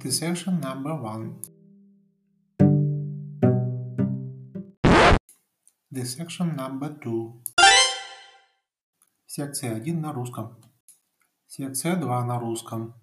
The section number one. The section number two. Секция 1 на русском. Секция 2 на русском.